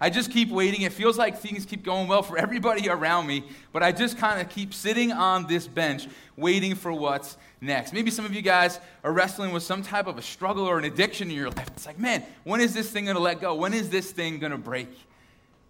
I just keep waiting. It feels like things keep going well for everybody around me, but I just kind of keep sitting on this bench waiting for what's next. Maybe some of you guys are wrestling with some type of a struggle or an addiction in your life. It's like, man, when is this thing going to let go? When is this thing going to break?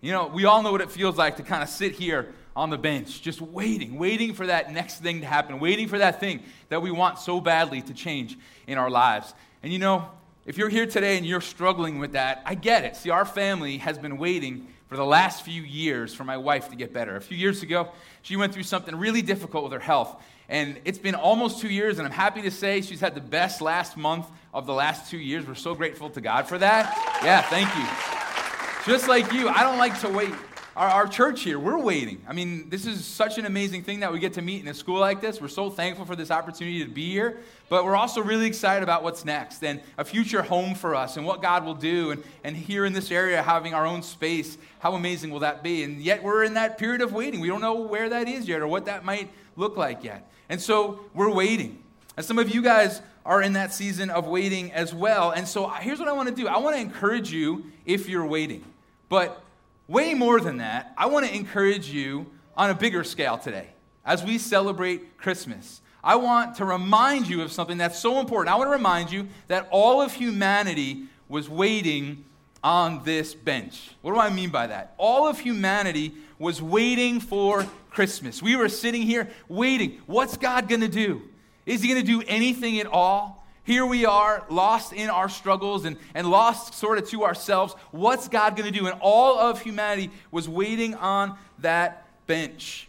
You know, we all know what it feels like to kind of sit here on the bench, just waiting, waiting for that next thing to happen, waiting for that thing that we want so badly to change in our lives. And you know, if you're here today and you're struggling with that, I get it. See, our family has been waiting for the last few years for my wife to get better. A few years ago, she went through something really difficult with her health. And it's been almost two years, and I'm happy to say she's had the best last month of the last two years. We're so grateful to God for that. Yeah, thank you. Just like you, I don't like to wait our, our church here, we're waiting. I mean, this is such an amazing thing that we get to meet in a school like this. We're so thankful for this opportunity to be here, but we're also really excited about what's next and a future home for us and what God will do. And, and here in this area, having our own space, how amazing will that be? And yet, we're in that period of waiting. We don't know where that is yet or what that might look like yet. And so, we're waiting. And some of you guys are in that season of waiting as well. And so, here's what I want to do I want to encourage you if you're waiting. But Way more than that, I want to encourage you on a bigger scale today as we celebrate Christmas. I want to remind you of something that's so important. I want to remind you that all of humanity was waiting on this bench. What do I mean by that? All of humanity was waiting for Christmas. We were sitting here waiting. What's God going to do? Is he going to do anything at all? Here we are, lost in our struggles and, and lost sort of to ourselves. What's God going to do? And all of humanity was waiting on that bench.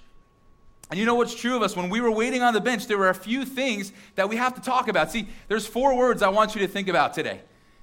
And you know what's true of us? When we were waiting on the bench, there were a few things that we have to talk about. See, there's four words I want you to think about today.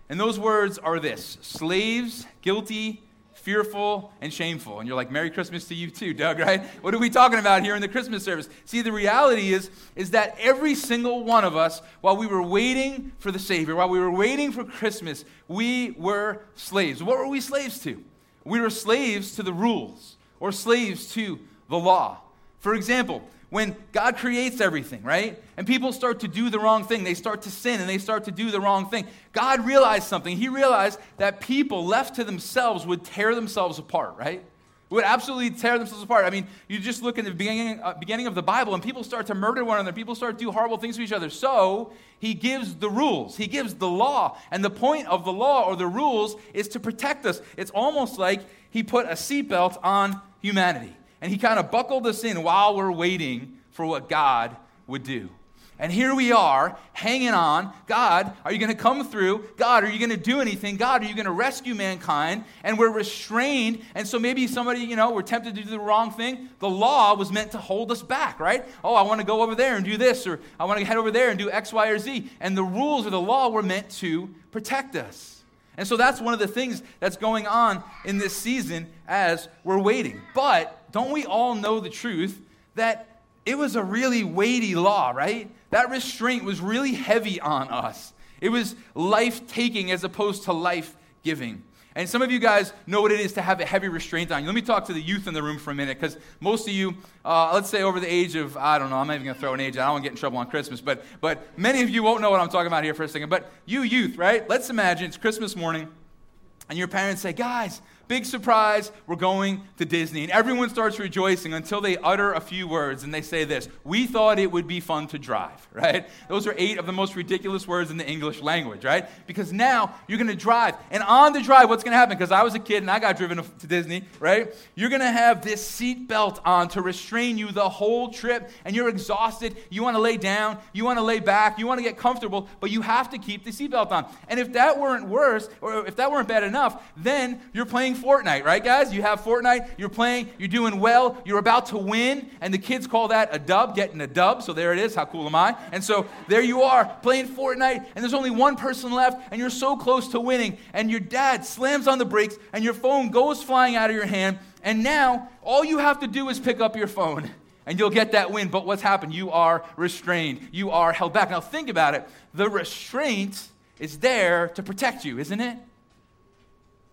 And those words are this slaves, guilty, fearful, and shameful. And you're like, Merry Christmas to you too, Doug, right? What are we talking about here in the Christmas service? See, the reality is, is that every single one of us, while we were waiting for the Savior, while we were waiting for Christmas, we were slaves. What were we slaves to? We were slaves to the rules or slaves to the law. For example, when God creates everything, right? And people start to do the wrong thing. They start to sin and they start to do the wrong thing. God realized something. He realized that people left to themselves would tear themselves apart, right? Would absolutely tear themselves apart. I mean, you just look in the beginning, uh, beginning of the Bible and people start to murder one another. People start to do horrible things to each other. So he gives the rules, he gives the law. And the point of the law or the rules is to protect us. It's almost like he put a seatbelt on humanity and he kind of buckled us in while we're waiting for what God would do. And here we are, hanging on. God, are you going to come through? God, are you going to do anything? God, are you going to rescue mankind? And we're restrained. And so maybe somebody, you know, we're tempted to do the wrong thing. The law was meant to hold us back, right? Oh, I want to go over there and do this, or I want to head over there and do X, Y, or Z. And the rules of the law were meant to protect us. And so that's one of the things that's going on in this season as we're waiting. But don't we all know the truth that it was a really weighty law, right? That restraint was really heavy on us. It was life taking as opposed to life giving. And some of you guys know what it is to have a heavy restraint on you. Let me talk to the youth in the room for a minute, because most of you, uh, let's say over the age of, I don't know, I'm not even going to throw an age, I don't want to get in trouble on Christmas, but, but many of you won't know what I'm talking about here for a second. But you youth, right? Let's imagine it's Christmas morning, and your parents say, guys, Big surprise, we're going to Disney. And everyone starts rejoicing until they utter a few words and they say this We thought it would be fun to drive, right? Those are eight of the most ridiculous words in the English language, right? Because now you're going to drive. And on the drive, what's going to happen? Because I was a kid and I got driven to Disney, right? You're going to have this seat belt on to restrain you the whole trip. And you're exhausted. You want to lay down. You want to lay back. You want to get comfortable. But you have to keep the seat belt on. And if that weren't worse, or if that weren't bad enough, then you're playing playing Fortnite, right, guys? You have Fortnite, you're playing, you're doing well, you're about to win, and the kids call that a dub, getting a dub. So there it is. How cool am I? And so there you are playing Fortnite, and there's only one person left, and you're so close to winning, and your dad slams on the brakes, and your phone goes flying out of your hand, and now all you have to do is pick up your phone and you'll get that win. But what's happened? You are restrained, you are held back. Now, think about it. The restraint is there to protect you, isn't it?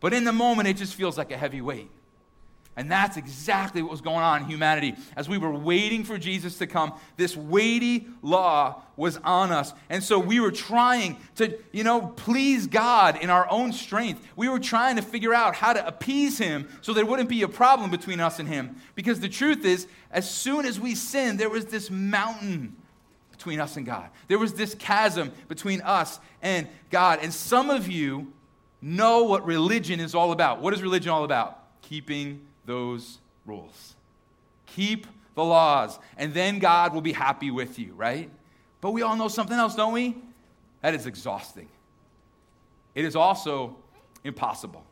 But in the moment, it just feels like a heavy weight. And that's exactly what was going on in humanity. As we were waiting for Jesus to come, this weighty law was on us. And so we were trying to, you know, please God in our own strength. We were trying to figure out how to appease Him so there wouldn't be a problem between us and Him. Because the truth is, as soon as we sinned, there was this mountain between us and God. There was this chasm between us and God. And some of you know what religion is all about. What is religion all about? Keeping those rules. Keep the laws, and then God will be happy with you, right? But we all know something else, don't we? That is exhausting. It is also impossible.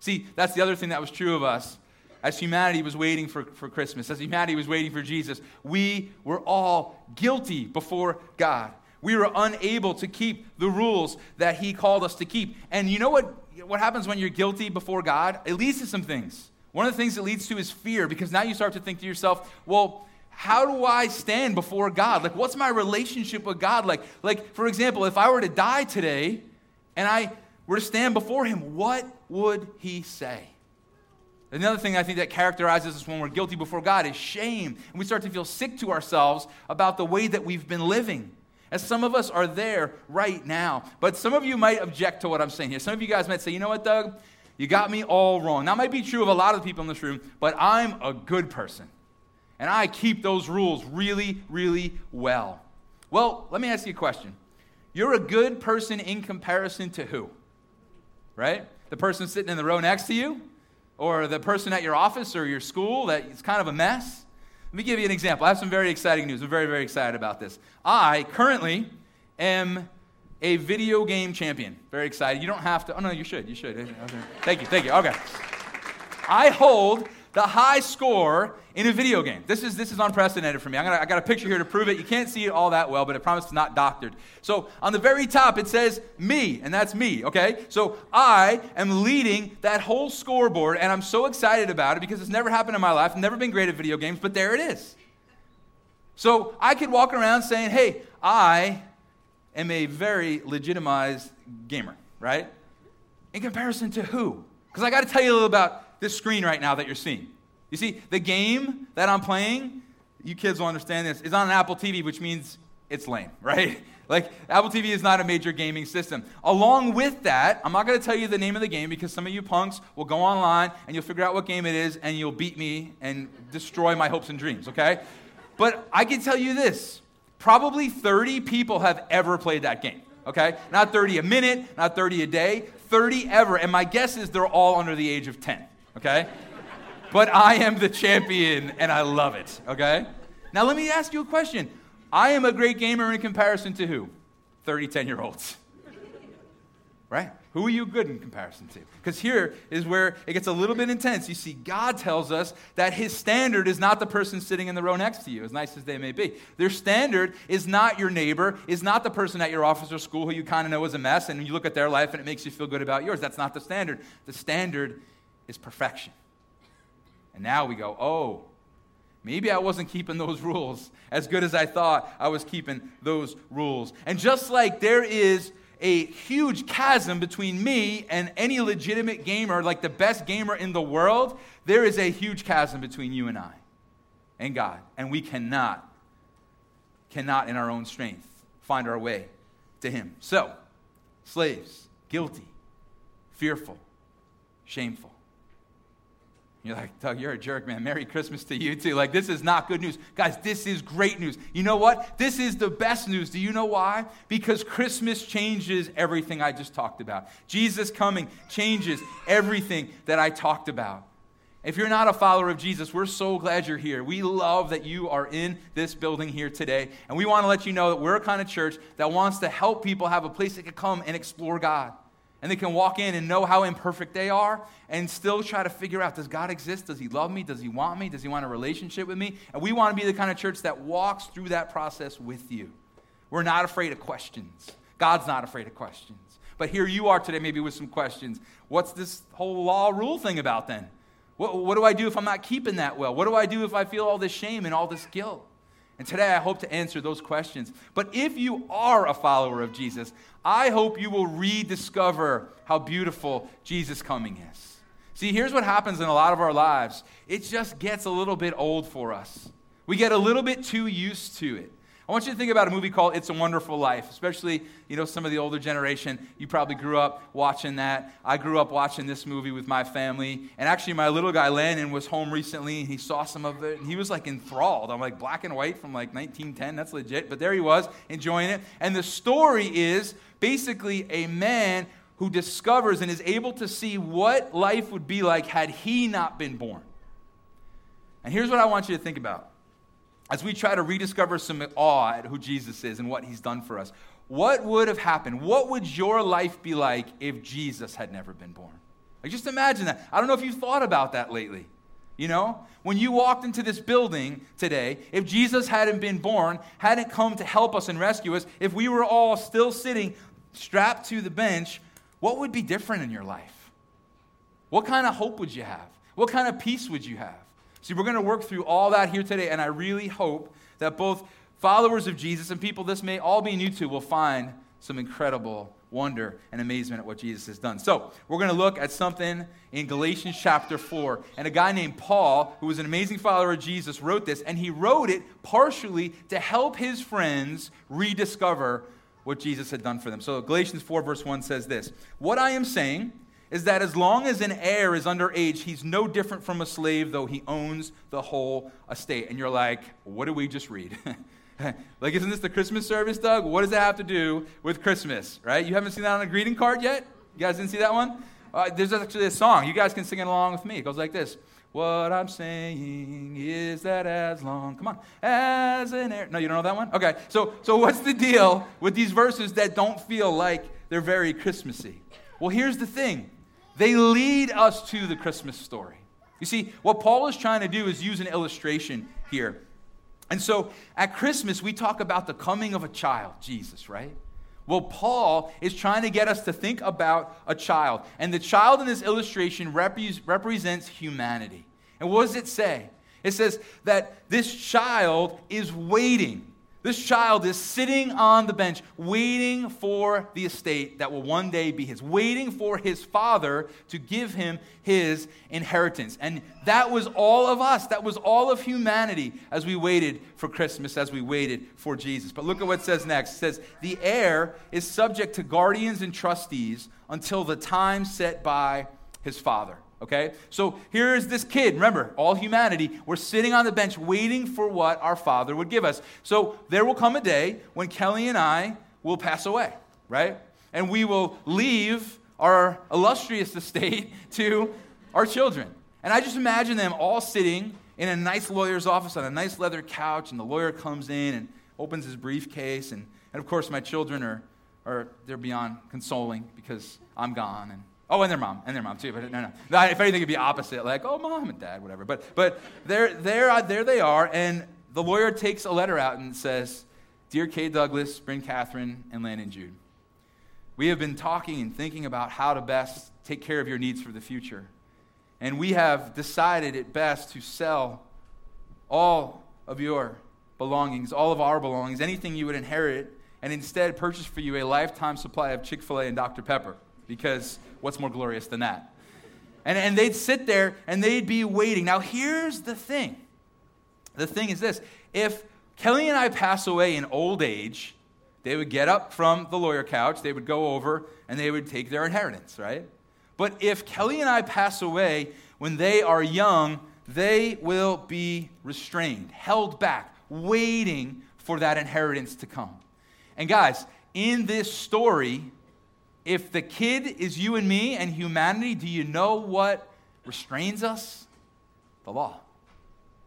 See, that's the other thing that was true of us as humanity was waiting for, for Christmas, as humanity was waiting for Jesus. We were all guilty before God. We were unable to keep the rules that He called us to keep. And you know what, what happens when you're guilty before God? It leads to some things. One of the things it leads to is fear because now you start to think to yourself, well, how do I stand before God? Like, what's my relationship with God like? Like, for example, if I were to die today and I were to stand before Him, what would He say? Another thing I think that characterizes us when we're guilty before God is shame. And we start to feel sick to ourselves about the way that we've been living. As some of us are there right now. But some of you might object to what I'm saying here. Some of you guys might say, you know what, Doug? You got me all wrong. That might be true of a lot of people in this room, but I'm a good person. And I keep those rules really, really well. Well, let me ask you a question. You're a good person in comparison to who? Right? The person sitting in the row next to you? Or the person at your office or your school that is kind of a mess? Let me give you an example. I have some very exciting news. I'm very, very excited about this. I currently am a video game champion. Very excited. You don't have to. Oh, no, you should. You should. Thank you. Thank you. Okay. I hold the high score in a video game. This is, this is unprecedented for me. Gonna, I got a picture here to prove it. You can't see it all that well, but I promise it's not doctored. So on the very top, it says me, and that's me, okay? So I am leading that whole scoreboard, and I'm so excited about it because it's never happened in my life. I've never been great at video games, but there it is. So I could walk around saying, hey, I am a very legitimized gamer, right? In comparison to who? Because I got to tell you a little about this screen right now that you're seeing. You see, the game that I'm playing, you kids will understand this, is on an Apple TV, which means it's lame, right? Like, Apple TV is not a major gaming system. Along with that, I'm not going to tell you the name of the game because some of you punks will go online and you'll figure out what game it is and you'll beat me and destroy my hopes and dreams, okay? But I can tell you this Probably 30 people have ever played that game, okay? Not 30 a minute, not 30 a day, 30 ever. And my guess is they're all under the age of 10, okay? but I am the champion and I love it, okay? Now let me ask you a question. I am a great gamer in comparison to who? 30, 10 year olds. Right? Who are you good in comparison to? Because here is where it gets a little bit intense. You see, God tells us that his standard is not the person sitting in the row next to you, as nice as they may be. Their standard is not your neighbor, is not the person at your office or school who you kind of know is a mess, and you look at their life and it makes you feel good about yours. That's not the standard. The standard is perfection. And now we go, oh, Maybe I wasn't keeping those rules as good as I thought I was keeping those rules. And just like there is a huge chasm between me and any legitimate gamer, like the best gamer in the world, there is a huge chasm between you and I and God. And we cannot, cannot in our own strength find our way to Him. So, slaves, guilty, fearful, shameful. You're like, Doug, you're a jerk, man. Merry Christmas to you, too. Like, this is not good news. Guys, this is great news. You know what? This is the best news. Do you know why? Because Christmas changes everything I just talked about. Jesus coming changes everything that I talked about. If you're not a follower of Jesus, we're so glad you're here. We love that you are in this building here today. And we want to let you know that we're a kind of church that wants to help people have a place they can come and explore God and they can walk in and know how imperfect they are and still try to figure out does God exist? Does He love me? Does He want me? Does He want a relationship with me? And we want to be the kind of church that walks through that process with you. We're not afraid of questions. God's not afraid of questions. But here you are today, maybe with some questions. What's this whole law rule thing about then? What, what do I do if I'm not keeping that well? What do I do if I feel all this shame and all this guilt? And today I hope to answer those questions. But if you are a follower of Jesus, I hope you will rediscover how beautiful Jesus coming is. See, here's what happens in a lot of our lives it just gets a little bit old for us. We get a little bit too used to it. I want you to think about a movie called It's a Wonderful Life, especially, you know, some of the older generation. You probably grew up watching that. I grew up watching this movie with my family. And actually, my little guy, Landon, was home recently and he saw some of it and he was like enthralled. I'm like, black and white from like 1910, that's legit. But there he was, enjoying it. And the story is basically a man who discovers and is able to see what life would be like had he not been born. And here's what I want you to think about as we try to rediscover some awe at who Jesus is and what he's done for us, what would have happened? What would your life be like if Jesus had never been born? Like, just imagine that. I don't know if you've thought about that lately. You know, when you walked into this building today, if Jesus hadn't been born, hadn't come to help us and rescue us, if we were all still sitting strapped to the bench, what would be different in your life? What kind of hope would you have? What kind of peace would you have? See, we're going to work through all that here today, and I really hope that both followers of Jesus and people this may all be new to will find some incredible wonder and amazement at what Jesus has done. So, we're going to look at something in Galatians chapter 4. And a guy named Paul, who was an amazing follower of Jesus, wrote this, and he wrote it partially to help his friends rediscover what Jesus had done for them. So, Galatians 4, verse 1 says this What I am saying is that as long as an heir is underage, he's no different from a slave, though he owns the whole estate. And you're like, what did we just read? like, isn't this the Christmas service, Doug? What does that have to do with Christmas, right? You haven't seen that on a greeting card yet? You guys didn't see that one? Uh, there's actually a song. You guys can sing it along with me. It goes like this. What I'm saying is that as long, come on, as an heir. No, you don't know that one? Okay. So, so what's the deal with these verses that don't feel like they're very Christmassy? Well, here's the thing they lead us to the Christmas story. You see, what Paul is trying to do is use an illustration here. And so at Christmas, we talk about the coming of a child, Jesus, right? Well, Paul is trying to get us to think about a child. And the child in this illustration represents humanity. And what does it say? It says that this child is waiting this child is sitting on the bench, waiting for the estate that will one day be his, waiting for his father to give him his inheritance. And that was all of us. That was all of humanity as we waited for Christmas, as we waited for Jesus. But look at what it says next. It says, The heir is subject to guardians and trustees until the time set by his father. Okay? So here is this kid. Remember, all humanity, we're sitting on the bench waiting for what our Father would give us. So there will come a day when Kelly and I will pass away, right? And we will leave our illustrious estate to our children. And I just imagine them all sitting in a nice lawyer's office on a nice leather couch, and the lawyer comes in and opens his briefcase. And, and of course, my children are, are they're beyond consoling because I'm gone. And Oh, and their mom, and their mom too. But no, no. If anything, it'd be opposite, like, oh, mom and dad, whatever. But, but there, there, uh, there they are, and the lawyer takes a letter out and says, Dear Kay Douglas, Bryn Catherine, and Landon Jude, we have been talking and thinking about how to best take care of your needs for the future. And we have decided it best to sell all of your belongings, all of our belongings, anything you would inherit, and instead purchase for you a lifetime supply of Chick fil A and Dr. Pepper because what's more glorious than that? And, and they'd sit there and they'd be waiting. Now, here's the thing the thing is this if Kelly and I pass away in old age, they would get up from the lawyer couch, they would go over, and they would take their inheritance, right? But if Kelly and I pass away when they are young, they will be restrained, held back, waiting for that inheritance to come. And guys, in this story, if the kid is you and me and humanity, do you know what restrains us? The law,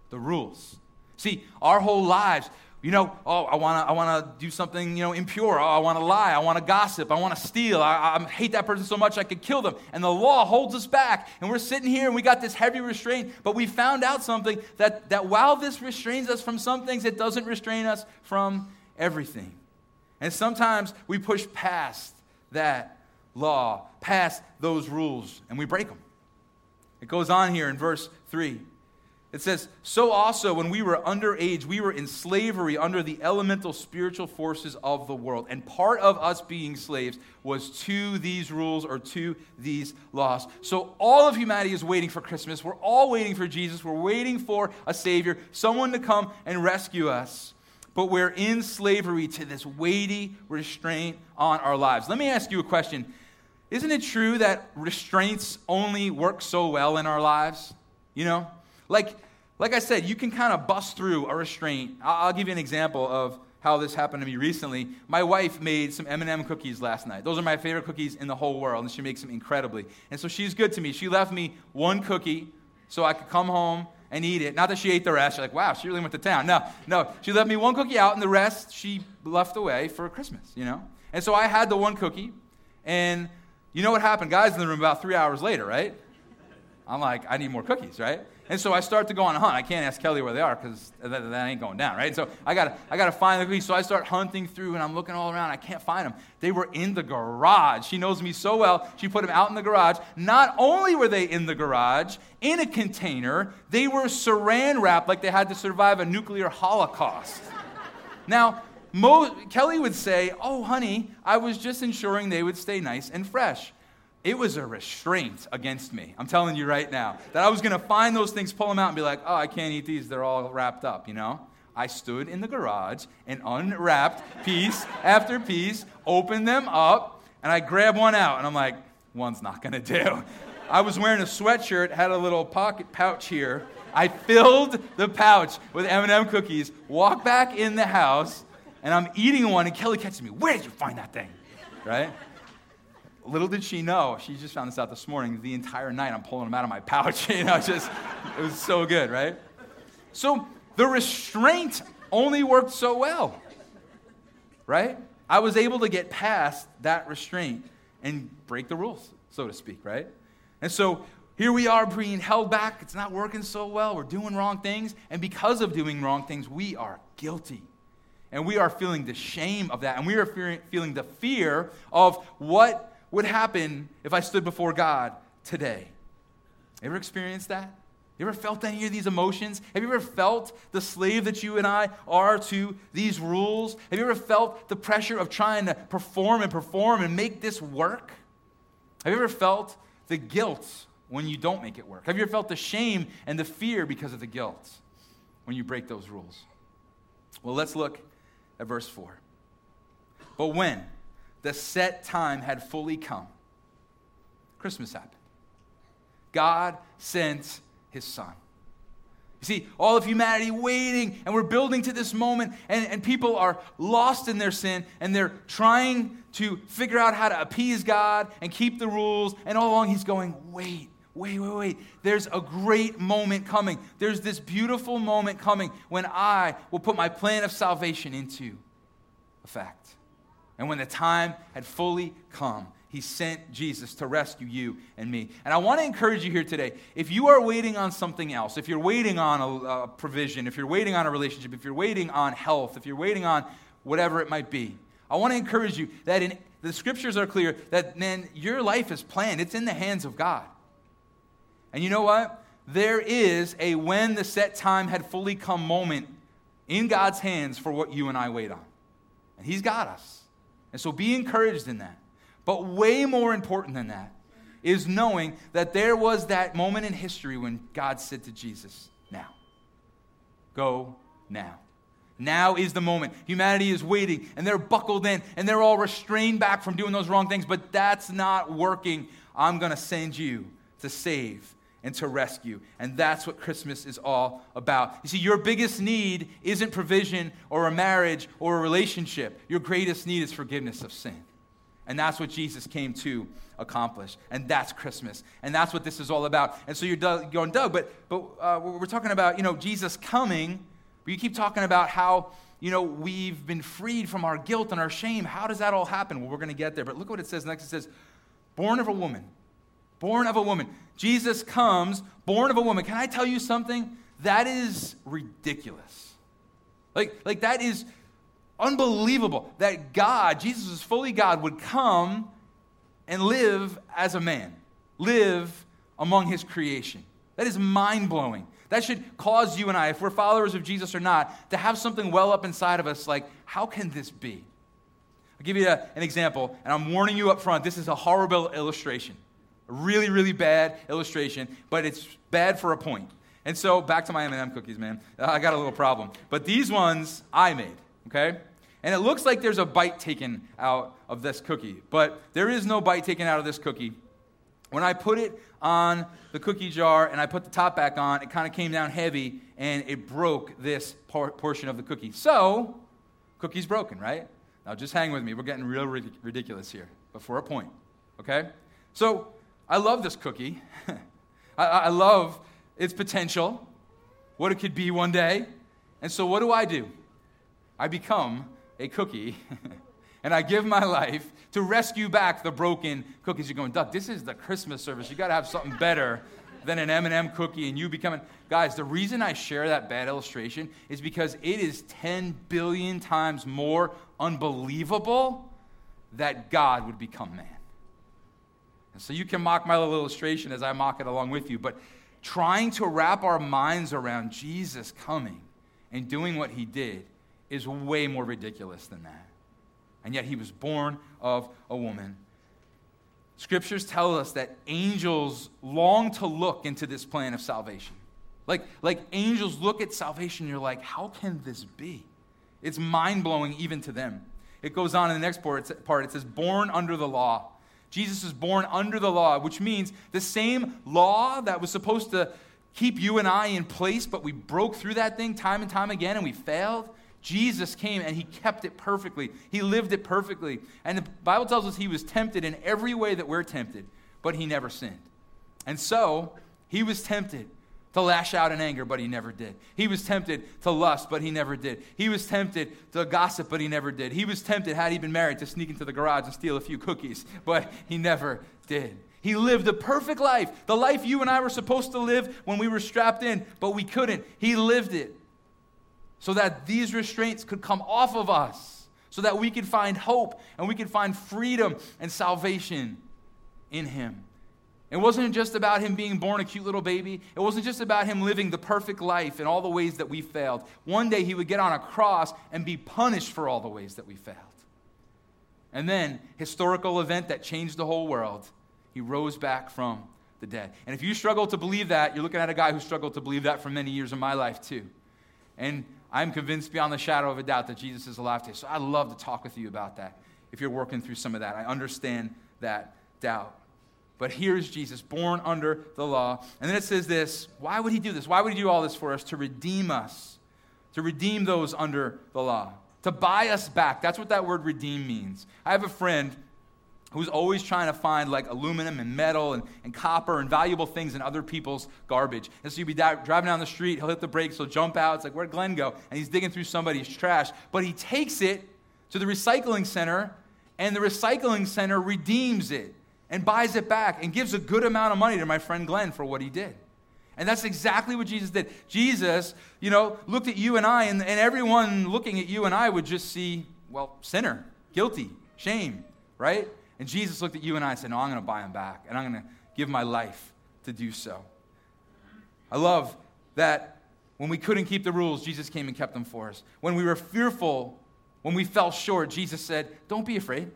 the rules. See, our whole lives, you know, oh, I want to I wanna do something, you know, impure. Oh, I want to lie. I want to gossip. I want to steal. I, I hate that person so much I could kill them. And the law holds us back. And we're sitting here and we got this heavy restraint. But we found out something that, that while this restrains us from some things, it doesn't restrain us from everything. And sometimes we push past that law, past those rules, and we break them. It goes on here in verse 3. It says, So also, when we were underage, we were in slavery under the elemental spiritual forces of the world. And part of us being slaves was to these rules or to these laws. So all of humanity is waiting for Christmas. We're all waiting for Jesus. We're waiting for a Savior, someone to come and rescue us. But we're in slavery to this weighty restraint on our lives. Let me ask you a question Isn't it true that restraints only work so well in our lives? You know? Like, like I said, you can kind of bust through a restraint. I'll, I'll give you an example of how this happened to me recently. My wife made some M&M cookies last night. Those are my favorite cookies in the whole world, and she makes them incredibly. And so she's good to me. She left me one cookie so I could come home and eat it. Not that she ate the rest. You're like, wow, she really went to town. No, no. She left me one cookie out, and the rest she left away for Christmas, you know? And so I had the one cookie, and you know what happened? Guys in the room about three hours later, right? I'm like, I need more cookies, right? And so I start to go on a hunt. I can't ask Kelly where they are because that, that, ain't going down, right? So I got I to find the cookies. So I start hunting through and I'm looking all around. I can't find them. They were in the garage. She knows me so well. She put them out in the garage. Not only were they in the garage, in a container, they were saran wrapped like they had to survive a nuclear holocaust. now, Mo- Kelly would say, Oh, honey, I was just ensuring they would stay nice and fresh it was a restraint against me. I'm telling you right now that I was going to find those things, pull them out, and be like, oh, I can't eat these. They're all wrapped up, you know? I stood in the garage and unwrapped piece after piece, opened them up, and I grabbed one out, and I'm like, one's not going to do. I was wearing a sweatshirt, had a little pocket pouch here. I filled the pouch with M&M cookies, walked back in the house, and I'm eating one, and Kelly catches me. Where did you find that thing? Right? Little did she know, she just found this out this morning, the entire night I'm pulling them out of my pouch. you know, just, it was so good, right? So the restraint only worked so well, right? I was able to get past that restraint and break the rules, so to speak, right? And so here we are being held back. It's not working so well. We're doing wrong things. And because of doing wrong things, we are guilty. And we are feeling the shame of that. And we are feeling the fear of what would happen if I stood before God today. Ever experienced that? You ever felt any of these emotions? Have you ever felt the slave that you and I are to these rules? Have you ever felt the pressure of trying to perform and perform and make this work? Have you ever felt the guilt when you don't make it work? Have you ever felt the shame and the fear because of the guilt when you break those rules? Well, let's look at verse 4. But when? The set time had fully come. Christmas happened. God sent his son. You see, all of humanity waiting, and we're building to this moment, and, and people are lost in their sin, and they're trying to figure out how to appease God and keep the rules. And all along, He's going, wait, wait, wait, wait. There's a great moment coming. There's this beautiful moment coming when I will put my plan of salvation into effect. And when the time had fully come, he sent Jesus to rescue you and me. And I want to encourage you here today. If you are waiting on something else, if you're waiting on a, a, provision, if you're waiting on a relationship, if you're waiting on health, if you're waiting on whatever it might be, I want to encourage you that in, the scriptures are clear that, man, your life is planned. It's in the hands of God. And you know what? There is a when the set time had fully come moment in God's hands for what you and I wait on. And He's got us. And so be encouraged in that. But way more important than that is knowing that there was that moment in history when God said to Jesus, Now, go now. Now is the moment. Humanity is waiting and they're buckled in and they're all restrained back from doing those wrong things, but that's not working. I'm going to send you to save and to rescue. And that's what Christmas is all about. You see, your biggest need isn't provision or a marriage or a relationship. Your greatest need is forgiveness of sin. And that's what Jesus came to accomplish. And that's Christmas. And that's what this is all about. And so you're going, Doug, but, but uh, we're talking about, you know, Jesus coming, but you keep talking about how, you know, we've been freed from our guilt and our shame. How does that all happen? Well, we're going to get there. But look what it says next. It says, born of a woman born of a woman. Jesus comes, born of a woman. Can I tell you something? That is ridiculous. Like, like that is unbelievable that God, Jesus is fully God, would come and live as a man, live among his creation. That is mind blowing. That should cause you and I, if we're followers of Jesus or not, to have something well up inside of us like, how can this be? I'll give you a, an example, and I'm warning you up front. This is a horrible illustration. Really, really bad illustration, but it's bad for a point. And so, back to my M&M cookies, man. Uh, I got a little problem. But these ones I made, okay? And it looks like there's a bite taken out of this cookie, but there is no bite taken out of this cookie. When I put it on the cookie jar and I put the top back on, it kind of came down heavy and it broke this por- portion of the cookie. So, cookie's broken, right? Now just hang with me. We're getting real ridiculous here, but for a point, okay? So, I love this cookie. I, I love its potential, what it could be one day. And so, what do I do? I become a cookie and I give my life to rescue back the broken cookies. You're going, Doug, this is the Christmas service. You got to have something better than an M&M cookie and you becoming guys the reason i share that bad illustration is because it is 10 billion times more unbelievable that god would become man and so you can mock my little illustration as i mock it along with you but trying to wrap our minds around jesus coming and doing what he did is way more ridiculous than that and yet he was born of a woman. Scriptures tell us that angels long to look into this plan of salvation. Like, like angels look at salvation, you're like, how can this be? It's mind blowing even to them. It goes on in the next part, it says, born under the law. Jesus was born under the law, which means the same law that was supposed to keep you and I in place, but we broke through that thing time and time again and we failed. Jesus came and he kept it perfectly. He lived it perfectly. And the Bible tells us he was tempted in every way that we're tempted, but he never sinned. And so, he was tempted to lash out in anger, but he never did. He was tempted to lust, but he never did. He was tempted to gossip, but he never did. He was tempted, had he been married, to sneak into the garage and steal a few cookies, but he never did. He lived a perfect life, the life you and I were supposed to live when we were strapped in, but we couldn't. He lived it so that these restraints could come off of us, so that we could find hope and we could find freedom and salvation in Him. It wasn't just about him being born a cute little baby. It wasn't just about him living the perfect life in all the ways that we failed. One day he would get on a cross and be punished for all the ways that we failed. And then, historical event that changed the whole world, he rose back from the dead. And if you struggle to believe that, you're looking at a guy who struggled to believe that for many years of my life too. And I'm convinced beyond the shadow of a doubt that Jesus is alive today. So I'd love to talk with you about that if you're working through some of that. I understand that doubt. But here's Jesus, born under the law. And then it says this why would he do this? Why would he do all this for us? To redeem us, to redeem those under the law, to buy us back. That's what that word redeem means. I have a friend who's always trying to find like aluminum and metal and, and copper and valuable things in other people's garbage. And so you'll be di- driving down the street, he'll hit the brakes, he'll jump out. It's like, where'd Glenn go? And he's digging through somebody's trash. But he takes it to the recycling center, and the recycling center redeems it and buys it back and gives a good amount of money to my friend Glenn for what he did. And that's exactly what Jesus did. Jesus, you know, looked at you and I, and, and everyone looking at you and I would just see, well, sinner, guilty, shame, right? And Jesus looked at you and I and said, No, I'm going to buy him back, and I'm going to give my life to do so. I love that when we couldn't keep the rules, Jesus came and kept them for us. When we were fearful, when we fell short, Jesus said, Don't be afraid.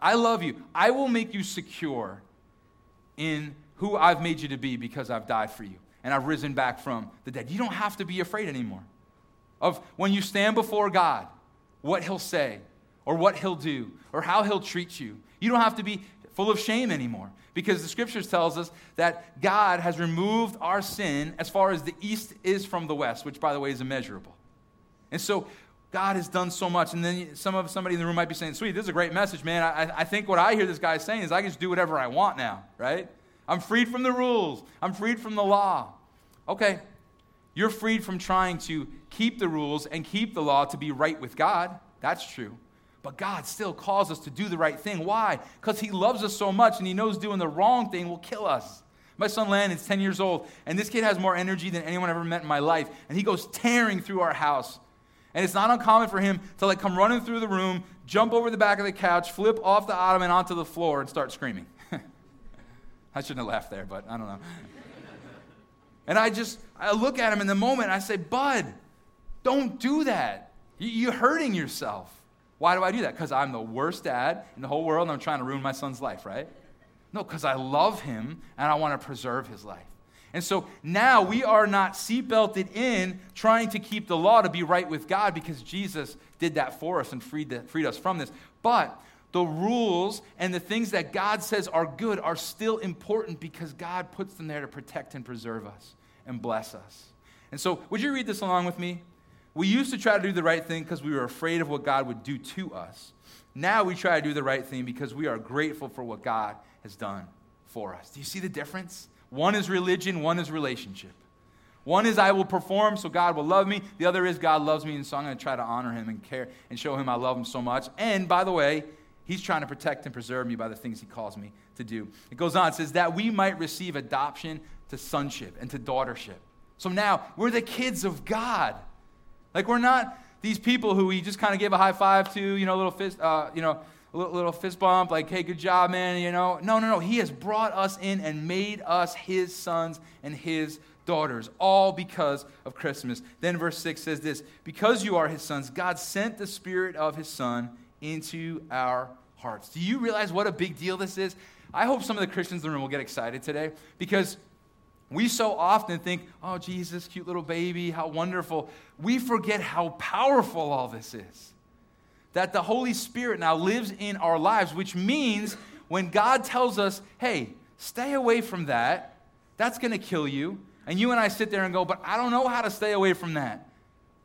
I love you. I will make you secure in who I've made you to be because I've died for you and I've risen back from the dead. You don't have to be afraid anymore of when you stand before God, what He'll say, or what he'll do or how he'll treat you. You don't have to be full of shame anymore because the scriptures tells us that God has removed our sin as far as the east is from the west, which by the way is immeasurable. And so God has done so much. And then some of somebody in the room might be saying, "Sweet, this is a great message, man. I, I think what I hear this guy saying is I can just do whatever I want now, right? I'm freed from the rules. I'm freed from the law. Okay, you're freed from trying to keep the rules and keep the law to be right with God. That's true. But God still calls us to do the right thing. Why? Because He loves us so much and He knows doing the wrong thing will kill us. My son Landon's 10 years old, and this kid has more energy than anyone I've ever met in my life. And he goes tearing through our house. And it's not uncommon for him to like come running through the room, jump over the back of the couch, flip off the ottoman onto the floor, and start screaming. I shouldn't have laughed there, but I don't know. And I just, I look at him in the moment and I say, Bud, don't do that. You're hurting yourself. Why do I do that? Because I'm the worst dad in the whole world and I'm trying to ruin my son's life, right? No, because I love him and I want to preserve his life. And so now we are not seatbelted in trying to keep the law to be right with God because Jesus did that for us and freed, the, freed us from this. But the rules and the things that God says are good are still important because God puts them there to protect and preserve us and bless us. And so, would you read this along with me? We used to try to do the right thing because we were afraid of what God would do to us. Now we try to do the right thing because we are grateful for what God has done for us. Do you see the difference? One is religion, one is relationship. One is I will perform so God will love me. The other is God loves me, and so I'm going to try to honor him and care and show him I love him so much. And by the way, he's trying to protect and preserve me by the things he calls me to do. It goes on, it says that we might receive adoption to sonship and to daughtership. So now we're the kids of God. Like we're not these people who he just kind of gave a high five to, you know, a little fist, uh, you know, a little fist bump, like, hey, good job, man, you know. No, no, no. He has brought us in and made us his sons and his daughters, all because of Christmas. Then verse 6 says this Because you are his sons, God sent the Spirit of his Son into our hearts. Do you realize what a big deal this is? I hope some of the Christians in the room will get excited today because we so often think, oh, Jesus, cute little baby, how wonderful. We forget how powerful all this is that the Holy Spirit now lives in our lives, which means when God tells us, hey, stay away from that, that's going to kill you. And you and I sit there and go, but I don't know how to stay away from that.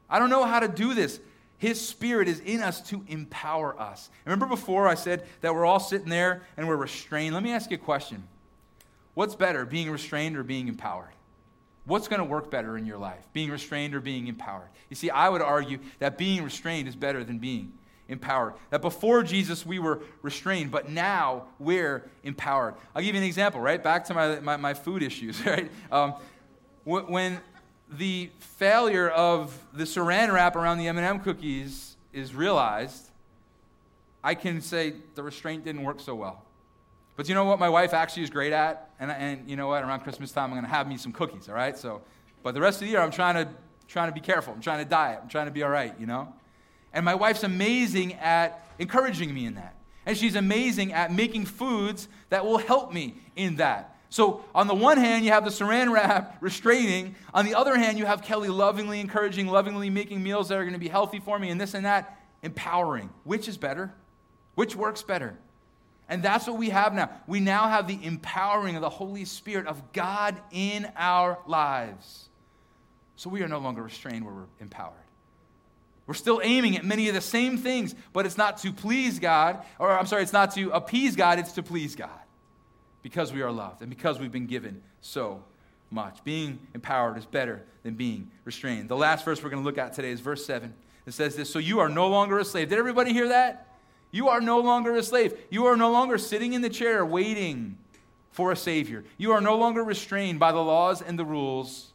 I don't know how to do this. His Spirit is in us to empower us. Remember before I said that we're all sitting there and we're restrained? Let me ask you a question What's better, being restrained or being empowered? What's going to work better in your life, being restrained or being empowered? You see, I would argue that being restrained is better than being empowered. That before Jesus we were restrained, but now we're empowered. I'll give you an example, right? Back to my, my, my food issues, right? Um, when the failure of the saran wrap around the M&M cookies is realized, I can say the restraint didn't work so well. But you know what my wife actually is great at? And, and you know what? Around Christmas time, I'm going to have me some cookies, all right? So, but the rest of the year, I'm trying to, trying to be careful. I'm trying to diet. I'm trying to be all right, you know? And my wife's amazing at encouraging me in that. And she's amazing at making foods that will help me in that. So, on the one hand, you have the saran wrap restraining. On the other hand, you have Kelly lovingly encouraging, lovingly making meals that are going to be healthy for me, and this and that, empowering. Which is better? Which works better? And that's what we have now. We now have the empowering of the Holy Spirit of God in our lives. So we are no longer restrained, we're empowered. We're still aiming at many of the same things, but it's not to please God, or I'm sorry, it's not to appease God, it's to please God because we are loved and because we've been given so much. Being empowered is better than being restrained. The last verse we're going to look at today is verse 7. It says this So you are no longer a slave. Did everybody hear that? You are no longer a slave. You are no longer sitting in the chair waiting for a Savior. You are no longer restrained by the laws and the rules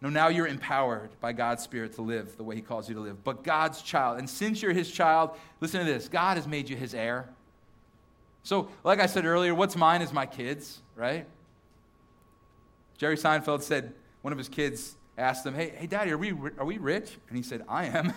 no, now you're empowered by God's Spirit to live the way He calls you to live. But God's child, and since you're His child, listen to this God has made you His heir. So, like I said earlier, what's mine is my kids, right? Jerry Seinfeld said, one of his kids asked him, Hey, hey Daddy, are we, are we rich? And he said, I am.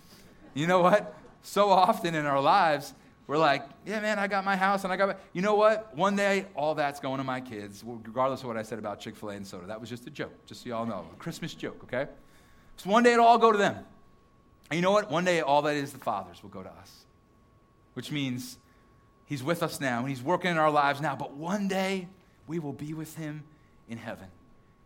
you know what? So often in our lives, we're like, yeah, man, I got my house and I got my. You know what? One day, all that's going to my kids, regardless of what I said about Chick fil A and soda. That was just a joke, just so y'all know. A Christmas joke, okay? So one day it'll all go to them. And you know what? One day, all that is the Father's will go to us, which means He's with us now and He's working in our lives now, but one day we will be with Him in heaven.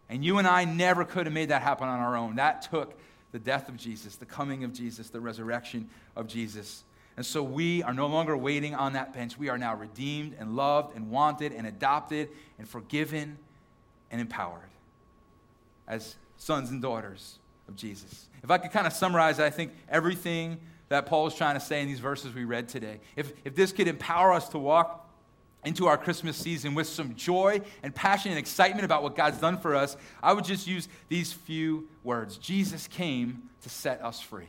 And you and I never could have made that happen on our own. That took the death of Jesus, the coming of Jesus, the resurrection of Jesus and so we are no longer waiting on that bench. We are now redeemed and loved and wanted and adopted and forgiven and empowered as sons and daughters of Jesus. If I could kind of summarize, I think everything that Paul is trying to say in these verses we read today, if, if this could empower us to walk into our Christmas season with some joy and passion and excitement about what God's done for us, I would just use these few words Jesus came to set us free.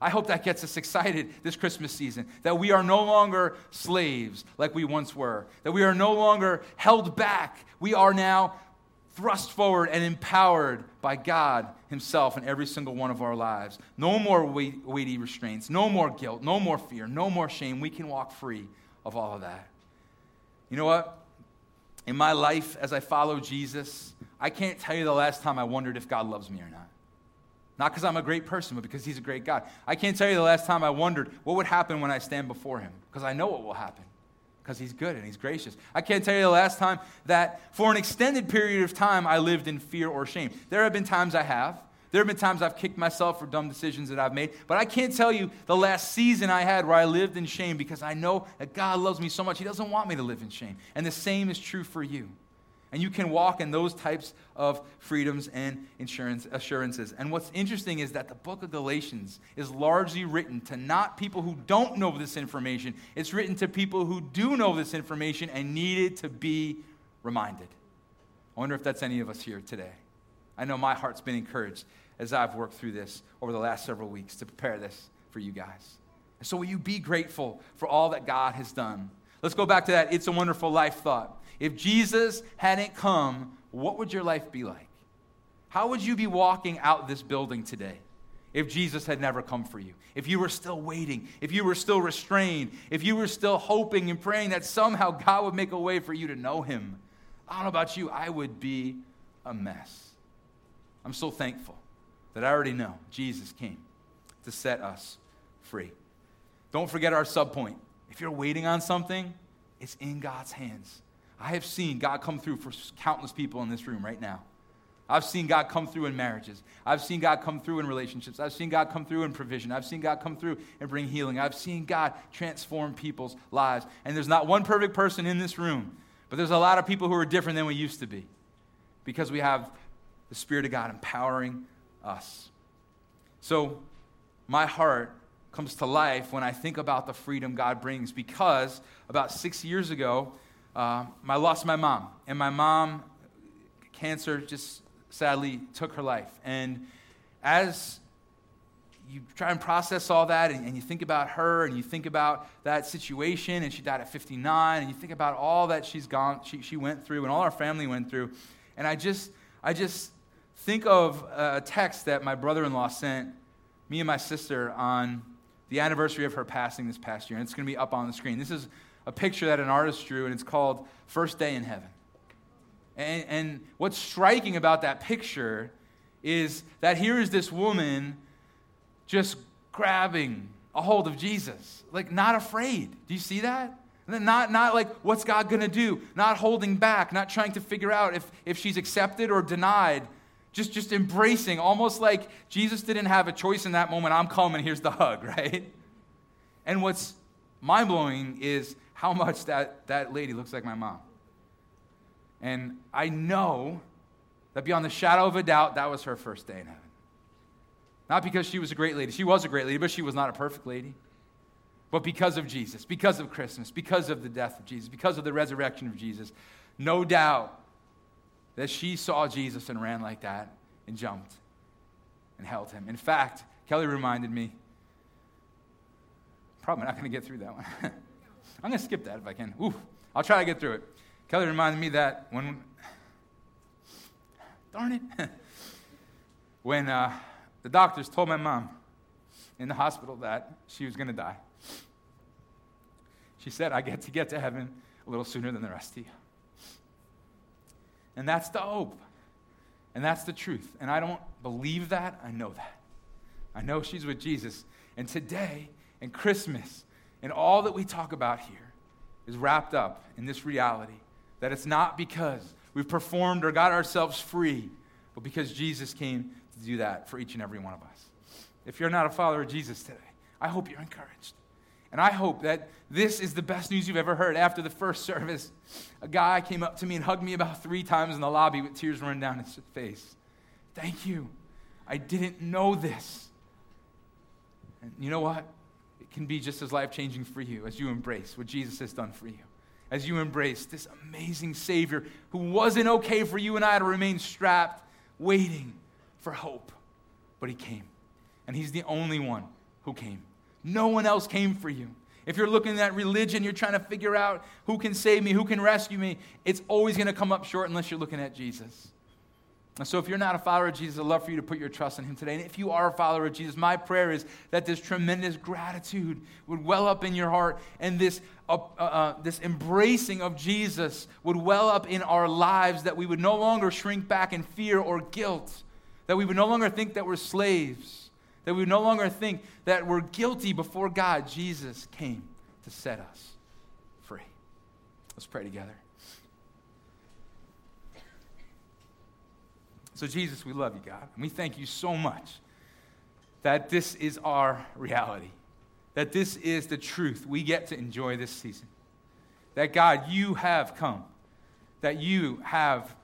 I hope that gets us excited this Christmas season. That we are no longer slaves like we once were. That we are no longer held back. We are now thrust forward and empowered by God Himself in every single one of our lives. No more weighty restraints, no more guilt, no more fear, no more shame. We can walk free of all of that. You know what? In my life, as I follow Jesus, I can't tell you the last time I wondered if God loves me or not. Not because I'm a great person, but because He's a great God. I can't tell you the last time I wondered what would happen when I stand before Him, because I know what will happen because he's good and he's gracious. I can't tell you the last time that for an extended period of time I lived in fear or shame. There have been times I have. There have been times I've kicked myself for dumb decisions that I've made, but I can't tell you the last season I had where I lived in shame because I know that God loves me so much. He doesn't want me to live in shame. And the same is true for you. And you can walk in those types of freedoms and insurance, assurances. And what's interesting is that the book of Galatians is largely written to not people who don't know this information, it's written to people who do know this information and needed to be reminded. I wonder if that's any of us here today. I know my heart's been encouraged as I've worked through this over the last several weeks to prepare this for you guys. So, will you be grateful for all that God has done? Let's go back to that It's a Wonderful Life thought. If Jesus hadn't come, what would your life be like? How would you be walking out this building today if Jesus had never come for you? If you were still waiting, if you were still restrained, if you were still hoping and praying that somehow God would make a way for you to know Him? I don't know about you, I would be a mess. I'm so thankful that I already know Jesus came to set us free. Don't forget our subpoint. If you're waiting on something, it's in God's hands. I have seen God come through for countless people in this room right now. I've seen God come through in marriages. I've seen God come through in relationships. I've seen God come through in provision. I've seen God come through and bring healing. I've seen God transform people's lives. And there's not one perfect person in this room, but there's a lot of people who are different than we used to be because we have the Spirit of God empowering us. So, my heart comes to life when I think about the freedom God brings because about six years ago, uh, I lost my mom, and my mom, cancer just sadly took her life. And as you try and process all that, and, and, you think about her, and you think about that situation, and she died at 59, and you think about all that she's gone, she, she went through, and all our family went through, and I just, I just think of a text that my brother-in-law sent me and my sister on the anniversary of her passing this past year, and it's going to be up on the screen. This is a picture that an artist drew, and it's called First Day in Heaven. And, and what's striking about that picture is that here is this woman just grabbing a hold of Jesus, like not afraid. Do you see that? Not, not like, what's God going to do? Not holding back, not trying to figure out if, if she's accepted or denied. Just, just embracing, almost like Jesus didn't have a choice in that moment. I'm coming, here's the hug, right? And what's mind blowing is how much that, that lady looks like my mom. And I know that beyond the shadow of a doubt, that was her first day in heaven. Not because she was a great lady. She was a great lady, but she was not a perfect lady. But because of Jesus, because of Christmas, because of the death of Jesus, because of the resurrection of Jesus, no doubt that she saw Jesus and ran like that and jumped and held him. In fact, Kelly reminded me, probably not going to get through that one. I'm going to skip that if I can. Ooh, I'll try to get through it. Kelly reminded me that when, darn it, when uh, the doctors told my mom in the hospital that she was going to die, she said, I get to get to heaven a little sooner than the rest of you. And that's the hope. And that's the truth. And I don't believe that, I know that. I know she's with Jesus. And today, and Christmas, and all that we talk about here is wrapped up in this reality that it's not because we've performed or got ourselves free, but because Jesus came to do that for each and every one of us. If you're not a follower of Jesus today, I hope you're encouraged. And I hope that this is the best news you've ever heard. After the first service, a guy came up to me and hugged me about three times in the lobby with tears running down his face. Thank you. I didn't know this. And you know what? Can be just as life changing for you as you embrace what Jesus has done for you. As you embrace this amazing Savior who wasn't okay for you and I to remain strapped, waiting for hope. But He came. And He's the only one who came. No one else came for you. If you're looking at religion, you're trying to figure out who can save me, who can rescue me, it's always going to come up short unless you're looking at Jesus. So, if you're not a follower of Jesus, I'd love for you to put your trust in Him today. And if you are a follower of Jesus, my prayer is that this tremendous gratitude would well up in your heart and this, uh, uh, uh, this embracing of Jesus would well up in our lives, that we would no longer shrink back in fear or guilt, that we would no longer think that we're slaves, that we would no longer think that we're guilty before God. Jesus came to set us free. Let's pray together. So, Jesus, we love you, God. And we thank you so much that this is our reality, that this is the truth we get to enjoy this season. That, God, you have come, that you have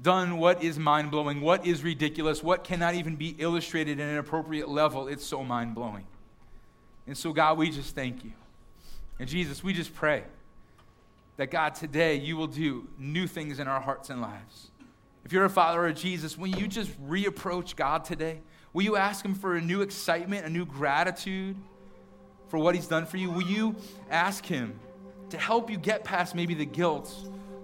done what is mind blowing, what is ridiculous, what cannot even be illustrated at an appropriate level. It's so mind blowing. And so, God, we just thank you. And Jesus, we just pray that, God, today you will do new things in our hearts and lives. If you're a follower of Jesus, will you just reapproach God today? Will you ask Him for a new excitement, a new gratitude for what He's done for you? Will you ask Him to help you get past maybe the guilt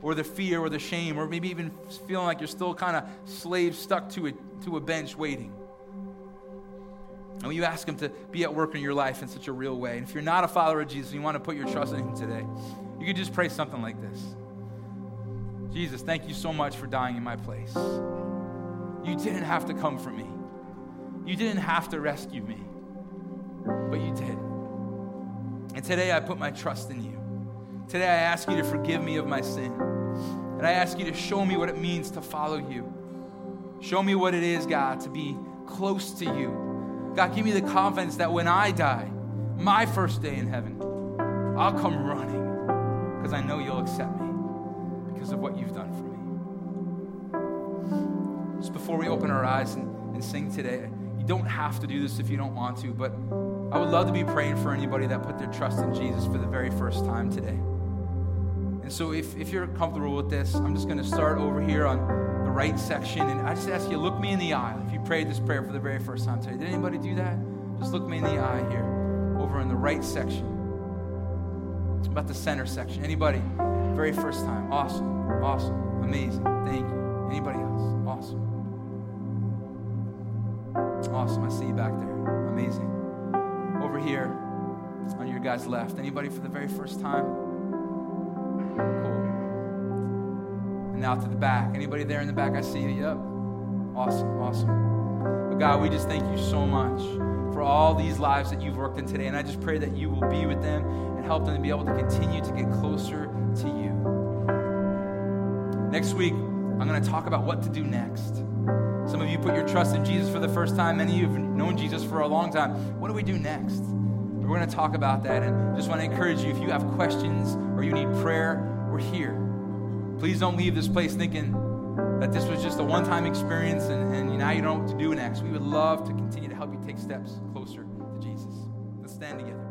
or the fear or the shame or maybe even feeling like you're still kind of slave stuck to a, to a bench waiting? And will you ask Him to be at work in your life in such a real way? And if you're not a follower of Jesus and you want to put your trust in Him today, you could just pray something like this. Jesus, thank you so much for dying in my place. You didn't have to come for me, you didn't have to rescue me, but you did. And today I put my trust in you. Today I ask you to forgive me of my sin. And I ask you to show me what it means to follow you. Show me what it is, God, to be close to you. God, give me the confidence that when I die, my first day in heaven, I'll come running because I know you'll accept me because of what you've done for me. Just before we open our eyes and, and sing today, you don't have to do this if you don't want to, but I would love to be praying for anybody that put their trust in Jesus for the very first time today. And so, if, if you're comfortable with this, I'm just going to start over here on the right section. And I just ask you, look me in the eye if you prayed this prayer for the very first time today. Did anybody do that? Just look me in the eye here, over in the right section. It's about the center section. Anybody? Very first time. Awesome. Awesome. Amazing. Thank you. Anybody else? Awesome. Awesome. I see you back there. Amazing. Over here on your guys' left. Anybody for the very first time? Cool. And now to the back. Anybody there in the back? I see you. Yep. Awesome. Awesome. But God, we just thank you so much for all these lives that you've worked in today. And I just pray that you will be with them and help them to be able to continue to get closer to you. Next week, I'm going to talk about what to do next. Some of you put your trust in Jesus for the first time. Many of you have known Jesus for a long time. What do we do next? We're going to talk about that. And just want to encourage you if you have questions or you need prayer, we're here. Please don't leave this place thinking that this was just a one time experience and, and now you don't know what to do next. We would love to continue to help you take steps closer to Jesus. Let's stand together.